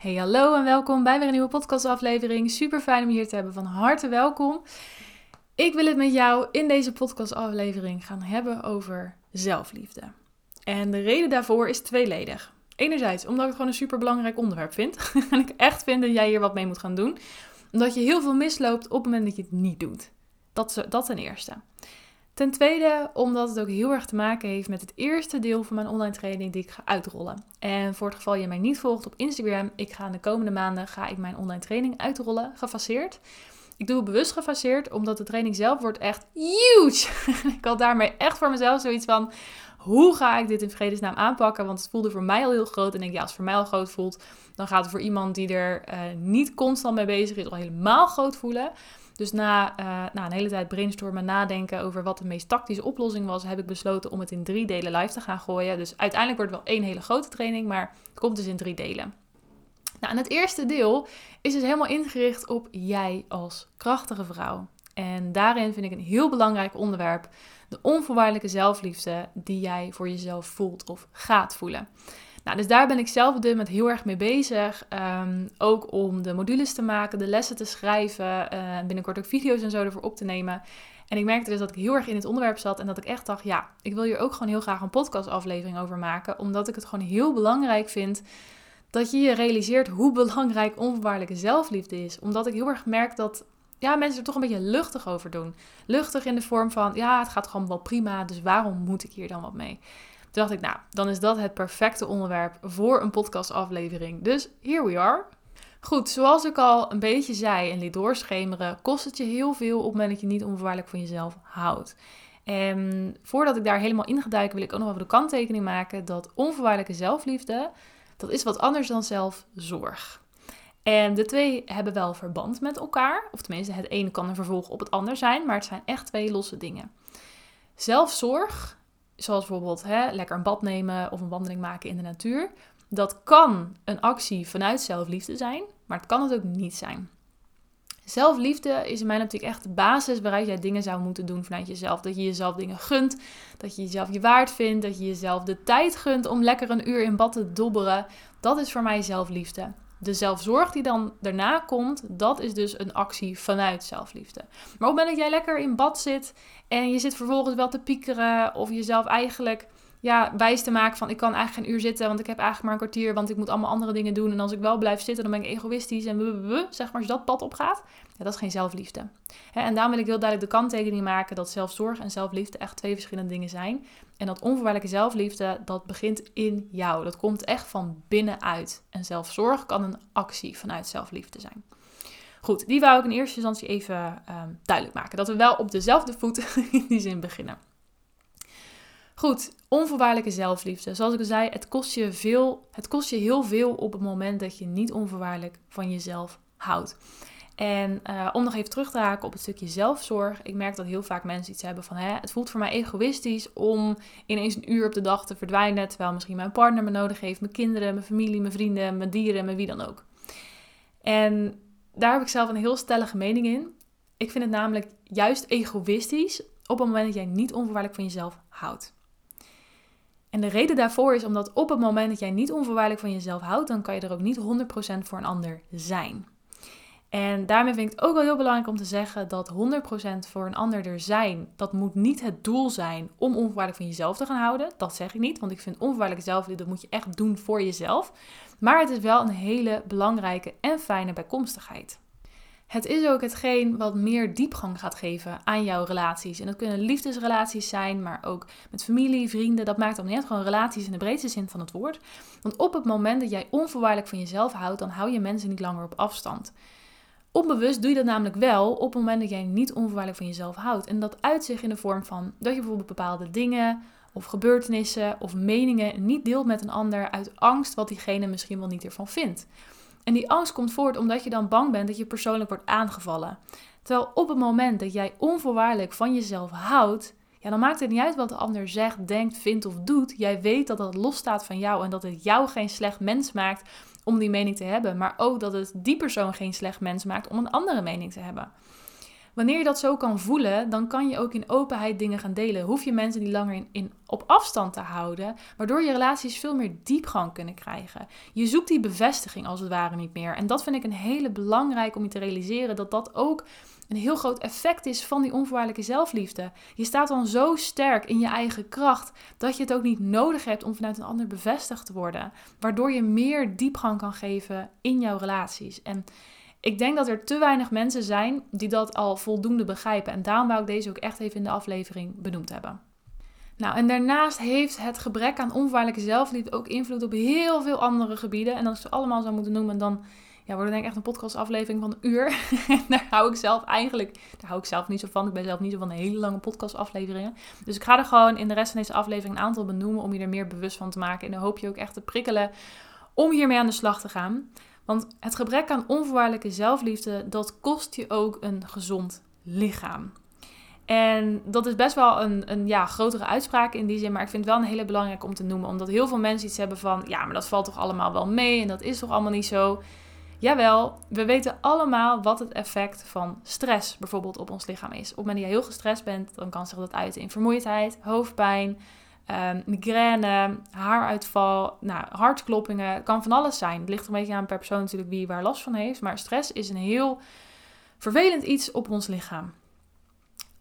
Hey, hallo en welkom bij weer een nieuwe podcastaflevering. Super fijn om hier te hebben. Van harte welkom. Ik wil het met jou in deze podcastaflevering gaan hebben over zelfliefde. En de reden daarvoor is tweeledig. Enerzijds omdat ik het gewoon een super belangrijk onderwerp vind. en ik echt vind dat jij hier wat mee moet gaan doen. Omdat je heel veel misloopt op het moment dat je het niet doet. Dat, dat ten eerste. Ten tweede, omdat het ook heel erg te maken heeft met het eerste deel van mijn online training die ik ga uitrollen. En voor het geval je mij niet volgt op Instagram, ik ga in de komende maanden ga ik mijn online training uitrollen, gefaseerd. Ik doe het bewust gefaseerd, omdat de training zelf wordt echt huge. ik had daarmee echt voor mezelf zoiets van, hoe ga ik dit in vredesnaam aanpakken? Want het voelde voor mij al heel groot. En ik denk, ja, als het voor mij al groot voelt, dan gaat het voor iemand die er uh, niet constant mee bezig is, al helemaal groot voelen. Dus na, uh, na een hele tijd brainstormen, nadenken over wat de meest tactische oplossing was, heb ik besloten om het in drie delen live te gaan gooien. Dus uiteindelijk wordt het wel één hele grote training, maar het komt dus in drie delen. Nou, het eerste deel is dus helemaal ingericht op jij als krachtige vrouw. En daarin vind ik een heel belangrijk onderwerp de onvoorwaardelijke zelfliefde die jij voor jezelf voelt of gaat voelen. Nou, dus daar ben ik zelf op dit moment heel erg mee bezig. Um, ook om de modules te maken, de lessen te schrijven. Uh, binnenkort ook video's en zo ervoor op te nemen. En ik merkte dus dat ik heel erg in het onderwerp zat. En dat ik echt dacht, ja, ik wil hier ook gewoon heel graag een podcastaflevering over maken. Omdat ik het gewoon heel belangrijk vind dat je je realiseert hoe belangrijk onvoorwaardelijke zelfliefde is. Omdat ik heel erg merk dat ja, mensen er toch een beetje luchtig over doen. Luchtig in de vorm van, ja, het gaat gewoon wel prima, dus waarom moet ik hier dan wat mee? Toen dacht ik, nou, dan is dat het perfecte onderwerp voor een podcastaflevering. Dus here we are. Goed, zoals ik al een beetje zei en liet doorschemeren, kost het je heel veel op het moment dat je niet onvoorwaardelijk van jezelf houdt. En voordat ik daar helemaal in ga duiken, wil ik ook nog even de kanttekening maken dat onvoorwaardelijke zelfliefde, dat is wat anders dan zelfzorg. En de twee hebben wel verband met elkaar, of tenminste, het ene kan een vervolg op het ander zijn, maar het zijn echt twee losse dingen. Zelfzorg zoals bijvoorbeeld hè, lekker een bad nemen of een wandeling maken in de natuur. Dat kan een actie vanuit zelfliefde zijn, maar het kan het ook niet zijn. Zelfliefde is in mij natuurlijk echt de basis waaruit jij dingen zou moeten doen vanuit jezelf. Dat je jezelf dingen gunt, dat je jezelf je waard vindt, dat je jezelf de tijd gunt om lekker een uur in bad te dobberen. Dat is voor mij zelfliefde de zelfzorg die dan daarna komt, dat is dus een actie vanuit zelfliefde. Maar op het moment dat jij lekker in bad zit en je zit vervolgens wel te piekeren of jezelf eigenlijk ja, wijs te maken van ik kan eigenlijk geen uur zitten, want ik heb eigenlijk maar een kwartier, want ik moet allemaal andere dingen doen. En als ik wel blijf zitten, dan ben ik egoïstisch en zeg maar, als je dat pad opgaat, ja, dat is geen zelfliefde. en daarom wil ik heel duidelijk de kanttekening maken dat zelfzorg en zelfliefde echt twee verschillende dingen zijn. En dat onvoorwaardelijke zelfliefde, dat begint in jou. Dat komt echt van binnenuit. En zelfzorg kan een actie vanuit zelfliefde zijn. Goed, die wou ik in eerste instantie even um, duidelijk maken. Dat we wel op dezelfde voet in die zin beginnen. Goed, onvoorwaardelijke zelfliefde. Zoals ik al zei, het kost, je veel, het kost je heel veel op het moment dat je niet onvoorwaardelijk van jezelf houdt. En uh, om nog even terug te haken op het stukje zelfzorg. Ik merk dat heel vaak mensen iets hebben van... Hè, het voelt voor mij egoïstisch om ineens een uur op de dag te verdwijnen... terwijl misschien mijn partner me nodig heeft, mijn kinderen, mijn familie, mijn vrienden, mijn dieren, mijn wie dan ook. En daar heb ik zelf een heel stellige mening in. Ik vind het namelijk juist egoïstisch op het moment dat jij niet onvoorwaardelijk van jezelf houdt. En de reden daarvoor is omdat op het moment dat jij niet onvoorwaardelijk van jezelf houdt, dan kan je er ook niet 100% voor een ander zijn. En daarmee vind ik het ook wel heel belangrijk om te zeggen dat 100% voor een ander er zijn, dat moet niet het doel zijn om onvoorwaardelijk van jezelf te gaan houden. Dat zeg ik niet, want ik vind onvoorwaardelijke zelfliefde, dat moet je echt doen voor jezelf. Maar het is wel een hele belangrijke en fijne bijkomstigheid. Het is ook hetgeen wat meer diepgang gaat geven aan jouw relaties. En dat kunnen liefdesrelaties zijn, maar ook met familie, vrienden. Dat maakt dan net gewoon relaties in de breedste zin van het woord. Want op het moment dat jij onvoorwaardelijk van jezelf houdt, dan hou je mensen niet langer op afstand. Onbewust doe je dat namelijk wel op het moment dat jij niet onvoorwaardelijk van jezelf houdt. En dat uit zich in de vorm van dat je bijvoorbeeld bepaalde dingen of gebeurtenissen of meningen niet deelt met een ander uit angst wat diegene misschien wel niet ervan vindt. En die angst komt voort omdat je dan bang bent dat je persoonlijk wordt aangevallen. Terwijl op het moment dat jij onvoorwaardelijk van jezelf houdt, ja, dan maakt het niet uit wat de ander zegt, denkt, vindt of doet. Jij weet dat dat losstaat van jou en dat het jou geen slecht mens maakt om die mening te hebben, maar ook dat het die persoon geen slecht mens maakt om een andere mening te hebben. Wanneer je dat zo kan voelen, dan kan je ook in openheid dingen gaan delen. Hoef je mensen die langer in, op afstand te houden, waardoor je relaties veel meer diepgang kunnen krijgen. Je zoekt die bevestiging als het ware niet meer. En dat vind ik een hele belangrijk om je te realiseren dat dat ook een heel groot effect is van die onvoorwaardelijke zelfliefde. Je staat dan zo sterk in je eigen kracht dat je het ook niet nodig hebt om vanuit een ander bevestigd te worden, waardoor je meer diepgang kan geven in jouw relaties. En ik denk dat er te weinig mensen zijn die dat al voldoende begrijpen. En daarom wou ik deze ook echt even in de aflevering benoemd hebben. Nou, en daarnaast heeft het gebrek aan onvoorwaardelijke zelfliefde ook invloed op heel veel andere gebieden. En als ik ze allemaal zou moeten noemen, dan ja, wordt denk ik echt een podcastaflevering van een uur. daar hou ik zelf eigenlijk, daar hou ik zelf niet zo van. Ik ben zelf niet zo van hele lange podcastafleveringen. Dus ik ga er gewoon in de rest van deze aflevering een aantal benoemen om je er meer bewust van te maken. En dan hoop je ook echt te prikkelen om hiermee aan de slag te gaan. Want het gebrek aan onvoorwaardelijke zelfliefde, dat kost je ook een gezond lichaam. En dat is best wel een, een ja, grotere uitspraak in die zin, maar ik vind het wel een hele belangrijke om te noemen. Omdat heel veel mensen iets hebben van, ja, maar dat valt toch allemaal wel mee en dat is toch allemaal niet zo. Jawel, we weten allemaal wat het effect van stress bijvoorbeeld op ons lichaam is. Op het moment dat je heel gestrest bent, dan kan zich dat uiten in vermoeidheid, hoofdpijn, um, migraine, haaruitval, nou, hartkloppingen. kan van alles zijn. Het ligt een beetje aan per persoon natuurlijk wie waar last van heeft. Maar stress is een heel vervelend iets op ons lichaam.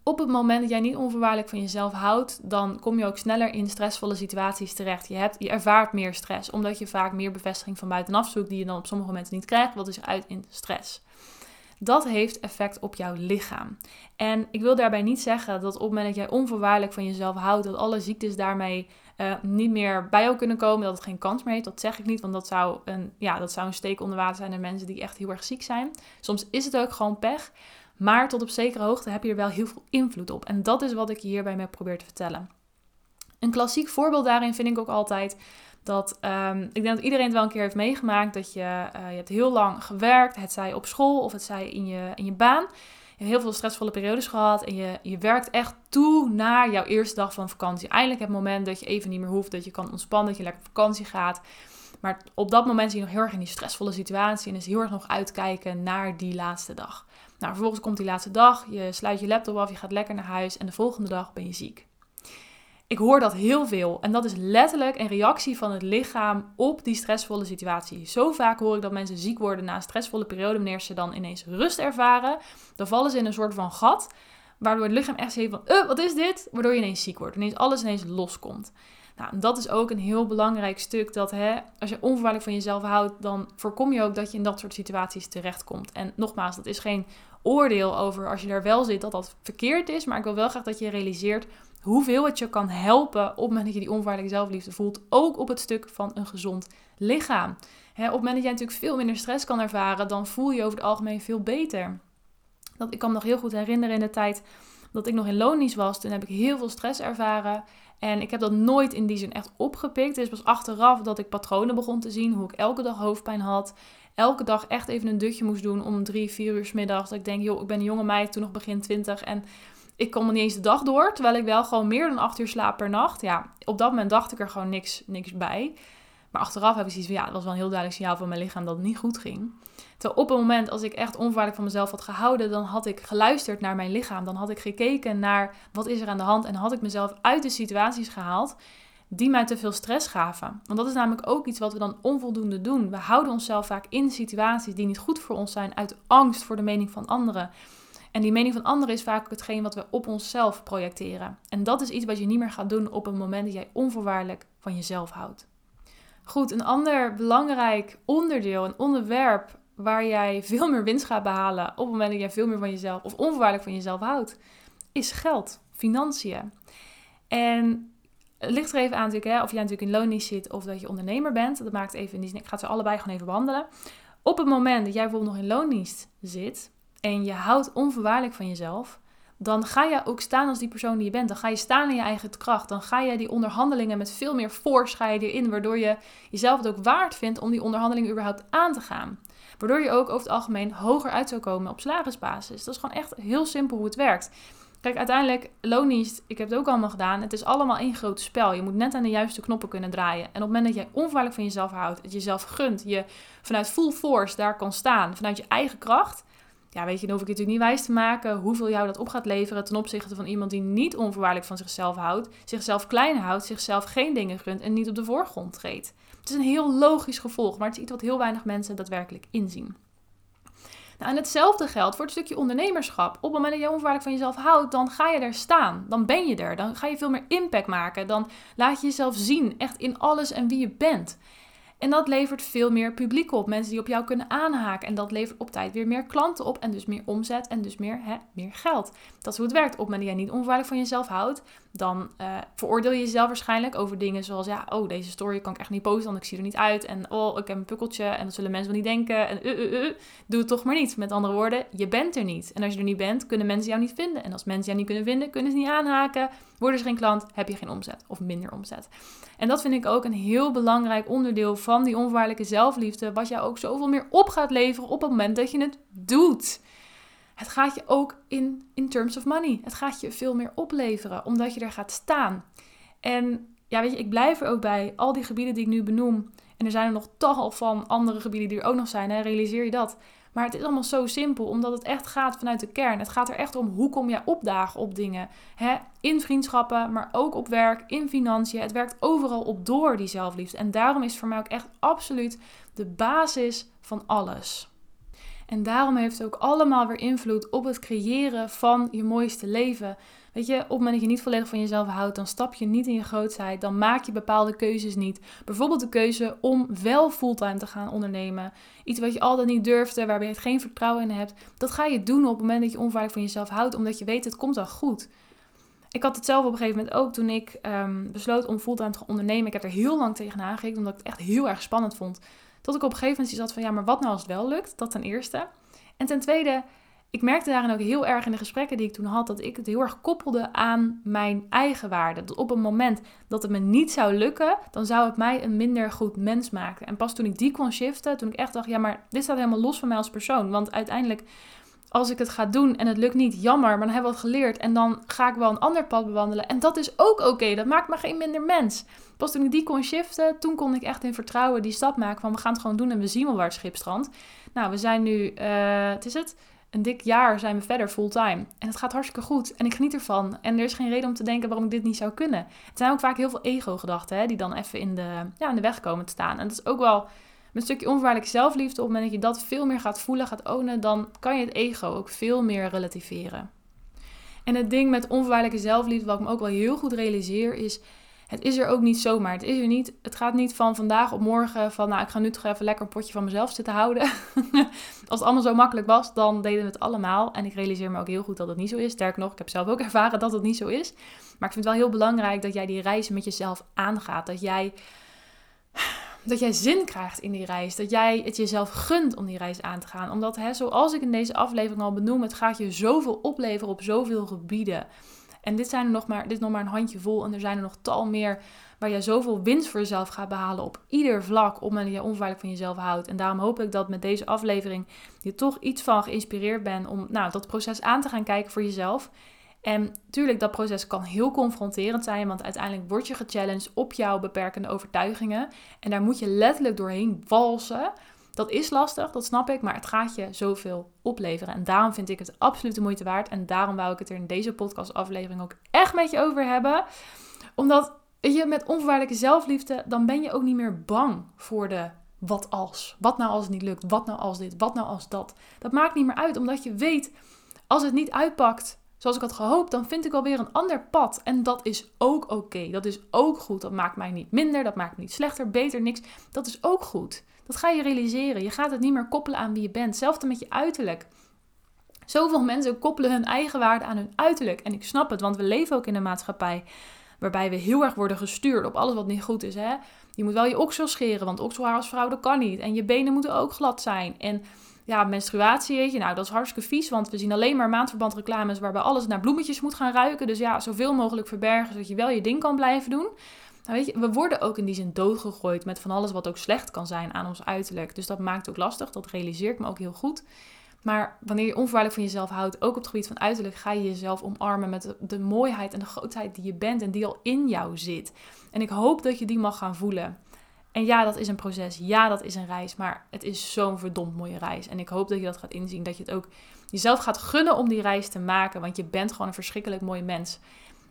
Op het moment dat jij niet onvoorwaardelijk van jezelf houdt, dan kom je ook sneller in stressvolle situaties terecht. Je, hebt, je ervaart meer stress, omdat je vaak meer bevestiging van buitenaf zoekt, die je dan op sommige momenten niet krijgt, wat is uit in stress. Dat heeft effect op jouw lichaam. En ik wil daarbij niet zeggen dat op het moment dat jij onvoorwaardelijk van jezelf houdt, dat alle ziektes daarmee uh, niet meer bij jou kunnen komen, dat het geen kans meer heeft. Dat zeg ik niet, want dat zou een, ja, dat zou een steek onder water zijn naar mensen die echt heel erg ziek zijn. Soms is het ook gewoon pech. Maar tot op zekere hoogte heb je er wel heel veel invloed op. En dat is wat ik hierbij mee probeer te vertellen. Een klassiek voorbeeld daarin vind ik ook altijd dat um, ik denk dat iedereen het wel een keer heeft meegemaakt dat je, uh, je hebt heel lang gewerkt, het zij op school of het zij in je, in je baan. Je hebt heel veel stressvolle periodes gehad en je, je werkt echt toe naar jouw eerste dag van vakantie. Eindelijk het moment dat je even niet meer hoeft, dat je kan ontspannen, dat je lekker op vakantie gaat. Maar op dat moment zie je nog heel erg in die stressvolle situatie en is heel erg nog uitkijken naar die laatste dag. Nou, vervolgens komt die laatste dag, je sluit je laptop af, je gaat lekker naar huis en de volgende dag ben je ziek. Ik hoor dat heel veel en dat is letterlijk een reactie van het lichaam op die stressvolle situatie. Zo vaak hoor ik dat mensen ziek worden na een stressvolle periode, wanneer ze dan ineens rust ervaren. Dan vallen ze in een soort van gat, waardoor het lichaam echt zegt van, uh, wat is dit? Waardoor je ineens ziek wordt, ineens alles ineens loskomt. Nou, dat is ook een heel belangrijk stuk. Dat hè, als je onvoorwaardelijk van jezelf houdt, dan voorkom je ook dat je in dat soort situaties terechtkomt. En nogmaals, dat is geen oordeel over als je daar wel zit dat dat verkeerd is. Maar ik wil wel graag dat je realiseert hoeveel het je kan helpen op het moment dat je die onvoorwaardelijke zelfliefde voelt. Ook op het stuk van een gezond lichaam. Op het moment dat jij natuurlijk veel minder stress kan ervaren, dan voel je over het algemeen veel beter. Dat, ik kan me nog heel goed herinneren in de tijd dat ik nog in loondienst was. Toen heb ik heel veel stress ervaren. En ik heb dat nooit in die zin echt opgepikt. Het is pas achteraf dat ik patronen begon te zien. Hoe ik elke dag hoofdpijn had. Elke dag echt even een dutje moest doen om drie, vier uur middags. Dat ik denk, joh, ik ben een jonge meid, toen nog begin twintig. En ik kom niet eens de dag door. Terwijl ik wel gewoon meer dan acht uur slaap per nacht. Ja, op dat moment dacht ik er gewoon niks, niks bij. Maar achteraf heb ik zoiets van, ja, dat was wel een heel duidelijk signaal van mijn lichaam dat het niet goed ging. Terwijl op het moment als ik echt onvoorwaardelijk van mezelf had gehouden, dan had ik geluisterd naar mijn lichaam. Dan had ik gekeken naar wat is er aan de hand en had ik mezelf uit de situaties gehaald die mij te veel stress gaven. Want dat is namelijk ook iets wat we dan onvoldoende doen. We houden onszelf vaak in situaties die niet goed voor ons zijn uit angst voor de mening van anderen. En die mening van anderen is vaak hetgeen wat we op onszelf projecteren. En dat is iets wat je niet meer gaat doen op het moment dat jij onvoorwaardelijk van jezelf houdt. Goed, een ander belangrijk onderdeel, een onderwerp waar jij veel meer winst gaat behalen op het moment dat jij veel meer van jezelf of onvoorwaardelijk van jezelf houdt, is geld, financiën. En het ligt er even aan natuurlijk, hè, of jij natuurlijk in loondienst zit of dat je ondernemer bent. Dat maakt even zin, ik ga ze allebei gewoon even behandelen. Op het moment dat jij bijvoorbeeld nog in loondienst zit en je houdt onvoorwaardelijk van jezelf, dan ga je ook staan als die persoon die je bent. Dan ga je staan in je eigen kracht. Dan ga je die onderhandelingen met veel meer force in, waardoor je jezelf het ook waard vindt om die onderhandelingen überhaupt aan te gaan. Waardoor je ook over het algemeen hoger uit zou komen op salarisbasis. Dat is gewoon echt heel simpel hoe het werkt. Kijk, uiteindelijk, loondienst, ik heb het ook allemaal gedaan. Het is allemaal één groot spel. Je moet net aan de juiste knoppen kunnen draaien. En op het moment dat jij onvoorwaardelijk van jezelf houdt, het jezelf gunt, je vanuit full force daar kan staan, vanuit je eigen kracht, ja, weet je, dan hoef ik je natuurlijk niet wijs te maken hoeveel jou dat op gaat leveren ten opzichte van iemand die niet onvoorwaardelijk van zichzelf houdt, zichzelf klein houdt, zichzelf geen dingen gunt en niet op de voorgrond treedt. Het is een heel logisch gevolg, maar het is iets wat heel weinig mensen daadwerkelijk inzien. Nou, en hetzelfde geldt voor het stukje ondernemerschap. Op het moment dat je onvoorwaardelijk van jezelf houdt, dan ga je er staan. Dan ben je er. Dan ga je veel meer impact maken. Dan laat je jezelf zien, echt in alles en wie je bent. En dat levert veel meer publiek op. Mensen die op jou kunnen aanhaken. En dat levert op tijd weer meer klanten op. En dus meer omzet en dus meer, hè, meer geld. Dat is hoe het werkt. Op het moment dat jij niet onvoorwaardelijk van jezelf houdt, dan uh, veroordeel je jezelf waarschijnlijk over dingen zoals: ja, oh, deze story kan ik echt niet posten, want ik zie er niet uit. En oh, ik heb een pukkeltje. En dat zullen mensen wel niet denken. En uh, uh, doe het toch maar niet. Met andere woorden, je bent er niet. En als je er niet bent, kunnen mensen jou niet vinden. En als mensen jou niet kunnen vinden, kunnen ze niet aanhaken. Worden ze geen klant, heb je geen omzet of minder omzet. En dat vind ik ook een heel belangrijk onderdeel van die onvoorwaardelijke zelfliefde, wat jou ook zoveel meer op gaat leveren op het moment dat je het doet. Het gaat je ook in, in terms of money. Het gaat je veel meer opleveren, omdat je er gaat staan. En ja, weet je, ik blijf er ook bij. Al die gebieden die ik nu benoem. En er zijn er nog tal van andere gebieden die er ook nog zijn. Hè? Realiseer je dat. Maar het is allemaal zo simpel, omdat het echt gaat vanuit de kern. Het gaat er echt om hoe kom jij opdagen op dingen. Hè? In vriendschappen, maar ook op werk, in financiën. Het werkt overal op door, die zelfliefde. En daarom is voor mij ook echt absoluut de basis van alles. En daarom heeft het ook allemaal weer invloed op het creëren van je mooiste leven. Weet je, op het moment dat je niet volledig van jezelf houdt, dan stap je niet in je grootheid. Dan maak je bepaalde keuzes niet. Bijvoorbeeld de keuze om wel fulltime te gaan ondernemen. Iets wat je altijd niet durfde, waarbij je het geen vertrouwen in hebt. Dat ga je doen op het moment dat je onvaardig van jezelf houdt, omdat je weet het komt wel goed. Ik had het zelf op een gegeven moment ook toen ik um, besloot om fulltime te gaan ondernemen. Ik heb er heel lang tegenaan gekeken, omdat ik het echt heel erg spannend vond. Tot ik op een gegeven moment zat van ja, maar wat nou als het wel lukt? Dat ten eerste. En ten tweede, ik merkte daarin ook heel erg in de gesprekken die ik toen had, dat ik het heel erg koppelde aan mijn eigen waarde. Dat op een moment dat het me niet zou lukken, dan zou het mij een minder goed mens maken. En pas toen ik die kon shiften, toen ik echt dacht, ja, maar dit staat helemaal los van mij als persoon. Want uiteindelijk, als ik het ga doen en het lukt niet, jammer, maar dan hebben we wat geleerd. En dan ga ik wel een ander pad bewandelen. En dat is ook oké, dat maakt me geen minder mens. Pas toen ik die kon shiften, toen kon ik echt in vertrouwen die stap maken van we gaan het gewoon doen en we zien wel waar het schip strandt. Nou, we zijn nu, uh, het is het, een dik jaar zijn we verder fulltime. En het gaat hartstikke goed. En ik geniet ervan. En er is geen reden om te denken waarom ik dit niet zou kunnen. Het zijn ook vaak heel veel ego-gedachten die dan even in de, ja, in de weg komen te staan. En dat is ook wel een stukje onvoorwaardelijke zelfliefde. Op het moment dat je dat veel meer gaat voelen, gaat ownen, dan kan je het ego ook veel meer relativeren. En het ding met onvoorwaardelijke zelfliefde, wat ik me ook wel heel goed realiseer, is het is er ook niet zomaar. Het is er niet. Het gaat niet van vandaag op morgen van nou ik ga nu toch even lekker een potje van mezelf zitten houden. Als het allemaal zo makkelijk was, dan deden we het allemaal. En ik realiseer me ook heel goed dat het niet zo is. Sterker nog, ik heb zelf ook ervaren dat het niet zo is. Maar ik vind het wel heel belangrijk dat jij die reis met jezelf aangaat. Dat jij dat jij zin krijgt in die reis. Dat jij het jezelf gunt om die reis aan te gaan. Omdat, hè, zoals ik in deze aflevering al benoem, het gaat je zoveel opleveren op zoveel gebieden. En dit, zijn er nog maar, dit is nog maar een handje vol. En er zijn er nog tal meer waar je zoveel winst voor jezelf gaat behalen op ieder vlak. Op het je onveilig van jezelf houdt. En daarom hoop ik dat met deze aflevering je toch iets van geïnspireerd bent om nou, dat proces aan te gaan kijken voor jezelf. En tuurlijk, dat proces kan heel confronterend zijn, want uiteindelijk word je gechallenged op jouw beperkende overtuigingen. En daar moet je letterlijk doorheen walsen. Dat is lastig, dat snap ik, maar het gaat je zoveel opleveren. En daarom vind ik het absoluut de moeite waard. En daarom wou ik het er in deze podcastaflevering ook echt met je over hebben. Omdat je met onvoorwaardelijke zelfliefde, dan ben je ook niet meer bang voor de wat als. Wat nou als het niet lukt? Wat nou als dit? Wat nou als dat? Dat maakt niet meer uit, omdat je weet, als het niet uitpakt zoals ik had gehoopt, dan vind ik alweer een ander pad. En dat is ook oké. Dat is ook goed. Dat maakt mij niet minder, dat maakt me niet slechter, beter, niks. Dat is ook goed. Dat ga je realiseren. Je gaat het niet meer koppelen aan wie je bent. Hetzelfde met je uiterlijk. Zoveel mensen koppelen hun eigen waarde aan hun uiterlijk. En ik snap het, want we leven ook in een maatschappij waarbij we heel erg worden gestuurd op alles wat niet goed is. Hè? Je moet wel je oksel scheren, want okselhaar als vrouw dat kan niet. En je benen moeten ook glad zijn. En ja, menstruatie, weet je, nou dat is hartstikke vies, want we zien alleen maar maandverbandreclames waarbij alles naar bloemetjes moet gaan ruiken. Dus ja, zoveel mogelijk verbergen, zodat je wel je ding kan blijven doen. Nou, we worden ook in die zin doodgegooid met van alles wat ook slecht kan zijn aan ons uiterlijk. Dus dat maakt ook lastig, dat realiseer ik me ook heel goed. Maar wanneer je onvoorwaardelijk van jezelf houdt, ook op het gebied van uiterlijk, ga je jezelf omarmen met de, de mooiheid en de grootheid die je bent en die al in jou zit. En ik hoop dat je die mag gaan voelen. En ja, dat is een proces. Ja, dat is een reis. Maar het is zo'n verdomd mooie reis. En ik hoop dat je dat gaat inzien. Dat je het ook jezelf gaat gunnen om die reis te maken. Want je bent gewoon een verschrikkelijk mooi mens.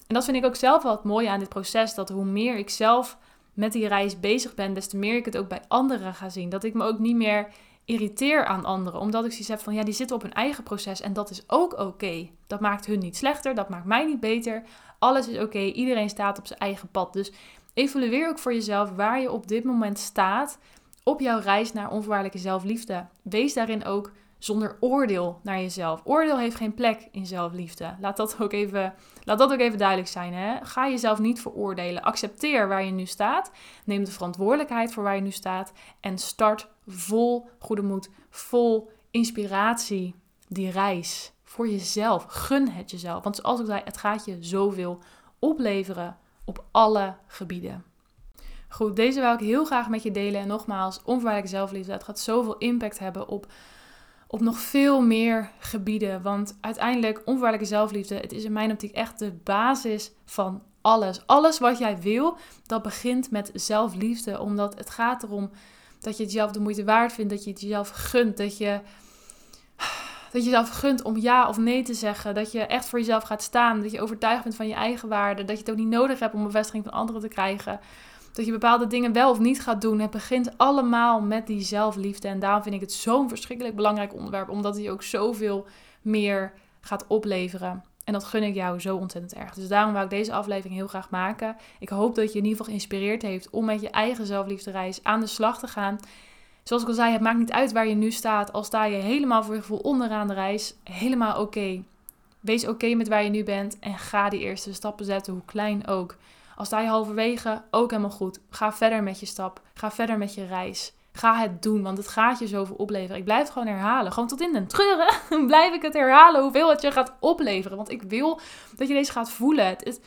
En dat vind ik ook zelf wel het mooie aan dit proces. Dat hoe meer ik zelf met die reis bezig ben, des te meer ik het ook bij anderen ga zien. Dat ik me ook niet meer irriteer aan anderen. Omdat ik zoiets heb van, ja, die zitten op hun eigen proces en dat is ook oké. Dat maakt hun niet slechter, dat maakt mij niet beter. Alles is oké, iedereen staat op zijn eigen pad. Dus evalueer ook voor jezelf waar je op dit moment staat op jouw reis naar onvoorwaardelijke zelfliefde. Wees daarin ook zonder oordeel naar jezelf. Oordeel heeft geen plek in zelfliefde. Laat dat ook even, laat dat ook even duidelijk zijn. Hè? Ga jezelf niet veroordelen. Accepteer waar je nu staat. Neem de verantwoordelijkheid voor waar je nu staat. En start vol goede moed, vol inspiratie die reis voor jezelf. Gun het jezelf. Want zoals ik zei, het gaat je zoveel opleveren op alle gebieden. Goed, deze wil ik heel graag met je delen. En nogmaals, onvoorwaardelijke zelfliefde. Het gaat zoveel impact hebben op op nog veel meer gebieden. Want uiteindelijk, onvoorwaardelijke zelfliefde, het is in mijn optiek echt de basis van alles. Alles wat jij wil, dat begint met zelfliefde. Omdat het gaat erom dat je het de moeite waard vindt, dat je het jezelf gunt, dat je, dat je jezelf gunt om ja of nee te zeggen. Dat je echt voor jezelf gaat staan, dat je overtuigd bent van je eigen waarde, dat je het ook niet nodig hebt om bevestiging van anderen te krijgen dat je bepaalde dingen wel of niet gaat doen. Het begint allemaal met die zelfliefde. En daarom vind ik het zo'n verschrikkelijk belangrijk onderwerp, omdat hij ook zoveel meer gaat opleveren. En dat gun ik jou zo ontzettend erg. Dus daarom wou ik deze aflevering heel graag maken. Ik hoop dat je in ieder geval geïnspireerd heeft om met je eigen zelfliefdereis aan de slag te gaan. Zoals ik al zei, het maakt niet uit waar je nu staat. Al sta je helemaal voor je gevoel onderaan de reis, helemaal oké. Wees oké met waar je nu bent en ga die eerste stappen zetten, hoe klein ook. Als sta je halverwege, ook helemaal goed. Ga verder met je stap. Ga verder met je reis. Ga het doen, want het gaat je zoveel opleveren. Ik blijf het gewoon herhalen. Gewoon tot in den treuren blijf ik het herhalen hoeveel het je gaat opleveren. Want ik wil dat je deze gaat voelen. Het,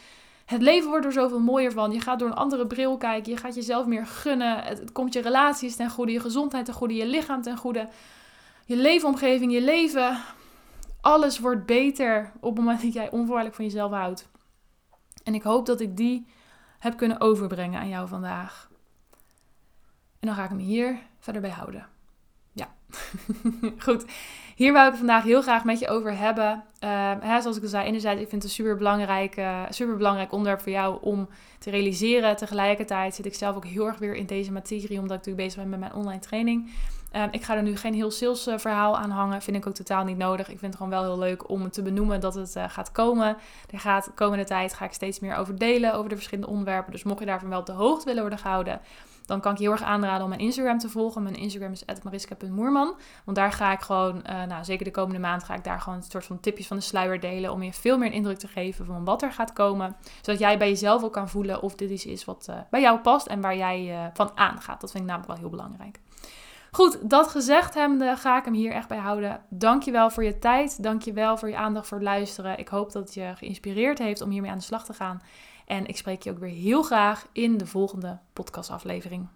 het, leven wordt er zoveel mooier van. Je gaat door een andere bril kijken. Je gaat jezelf meer gunnen. Het, het komt je relaties ten goede, je gezondheid ten goede, je lichaam ten goede. Je leefomgeving, je leven. Alles wordt beter op het moment dat jij onvoorwaardelijk van jezelf houdt. En ik hoop dat ik die heb kunnen overbrengen aan jou vandaag. En dan ga ik hem hier verder bij houden. Ja, goed. Hier wou ik het vandaag heel graag met je over hebben. Uh, hè, zoals ik al zei, enerzijds, ik vind het een super belangrijk, uh, super belangrijk onderwerp voor jou om te realiseren. Tegelijkertijd zit ik zelf ook heel erg weer in deze materie, omdat ik natuurlijk bezig ben met mijn online training. Ehm, ik ga er nu geen heel sales eh, aan hangen. Vind ik ook totaal niet nodig. Ik vind het gewoon wel heel leuk om te benoemen dat het uh, gaat komen. Er gaat de komende tijd ga ik steeds meer over delen over de verschillende onderwerpen. Dus mocht je daarvan wel op de hoogte willen worden gehouden, dan kan ik je heel erg aanraden om mijn Instagram te volgen. Mijn Instagram is mariska.moerman. Want daar ga ik gewoon, uh, nou zeker de komende maand, ga ik daar gewoon een soort van tipjes van de sluier delen. Om je veel meer een indruk te geven van wat er gaat komen. Zodat jij bij jezelf ook kan voelen of dit iets is wat bij jou past en waar jij van aangaat. Dat vind ik namelijk wel heel belangrijk. Goed, dat gezegd hebbende ga ik hem hier echt bij houden. Dankjewel voor je tijd. Dankjewel voor je aandacht voor het luisteren. Ik hoop dat het je geïnspireerd heeft om hiermee aan de slag te gaan. En ik spreek je ook weer heel graag in de volgende podcastaflevering.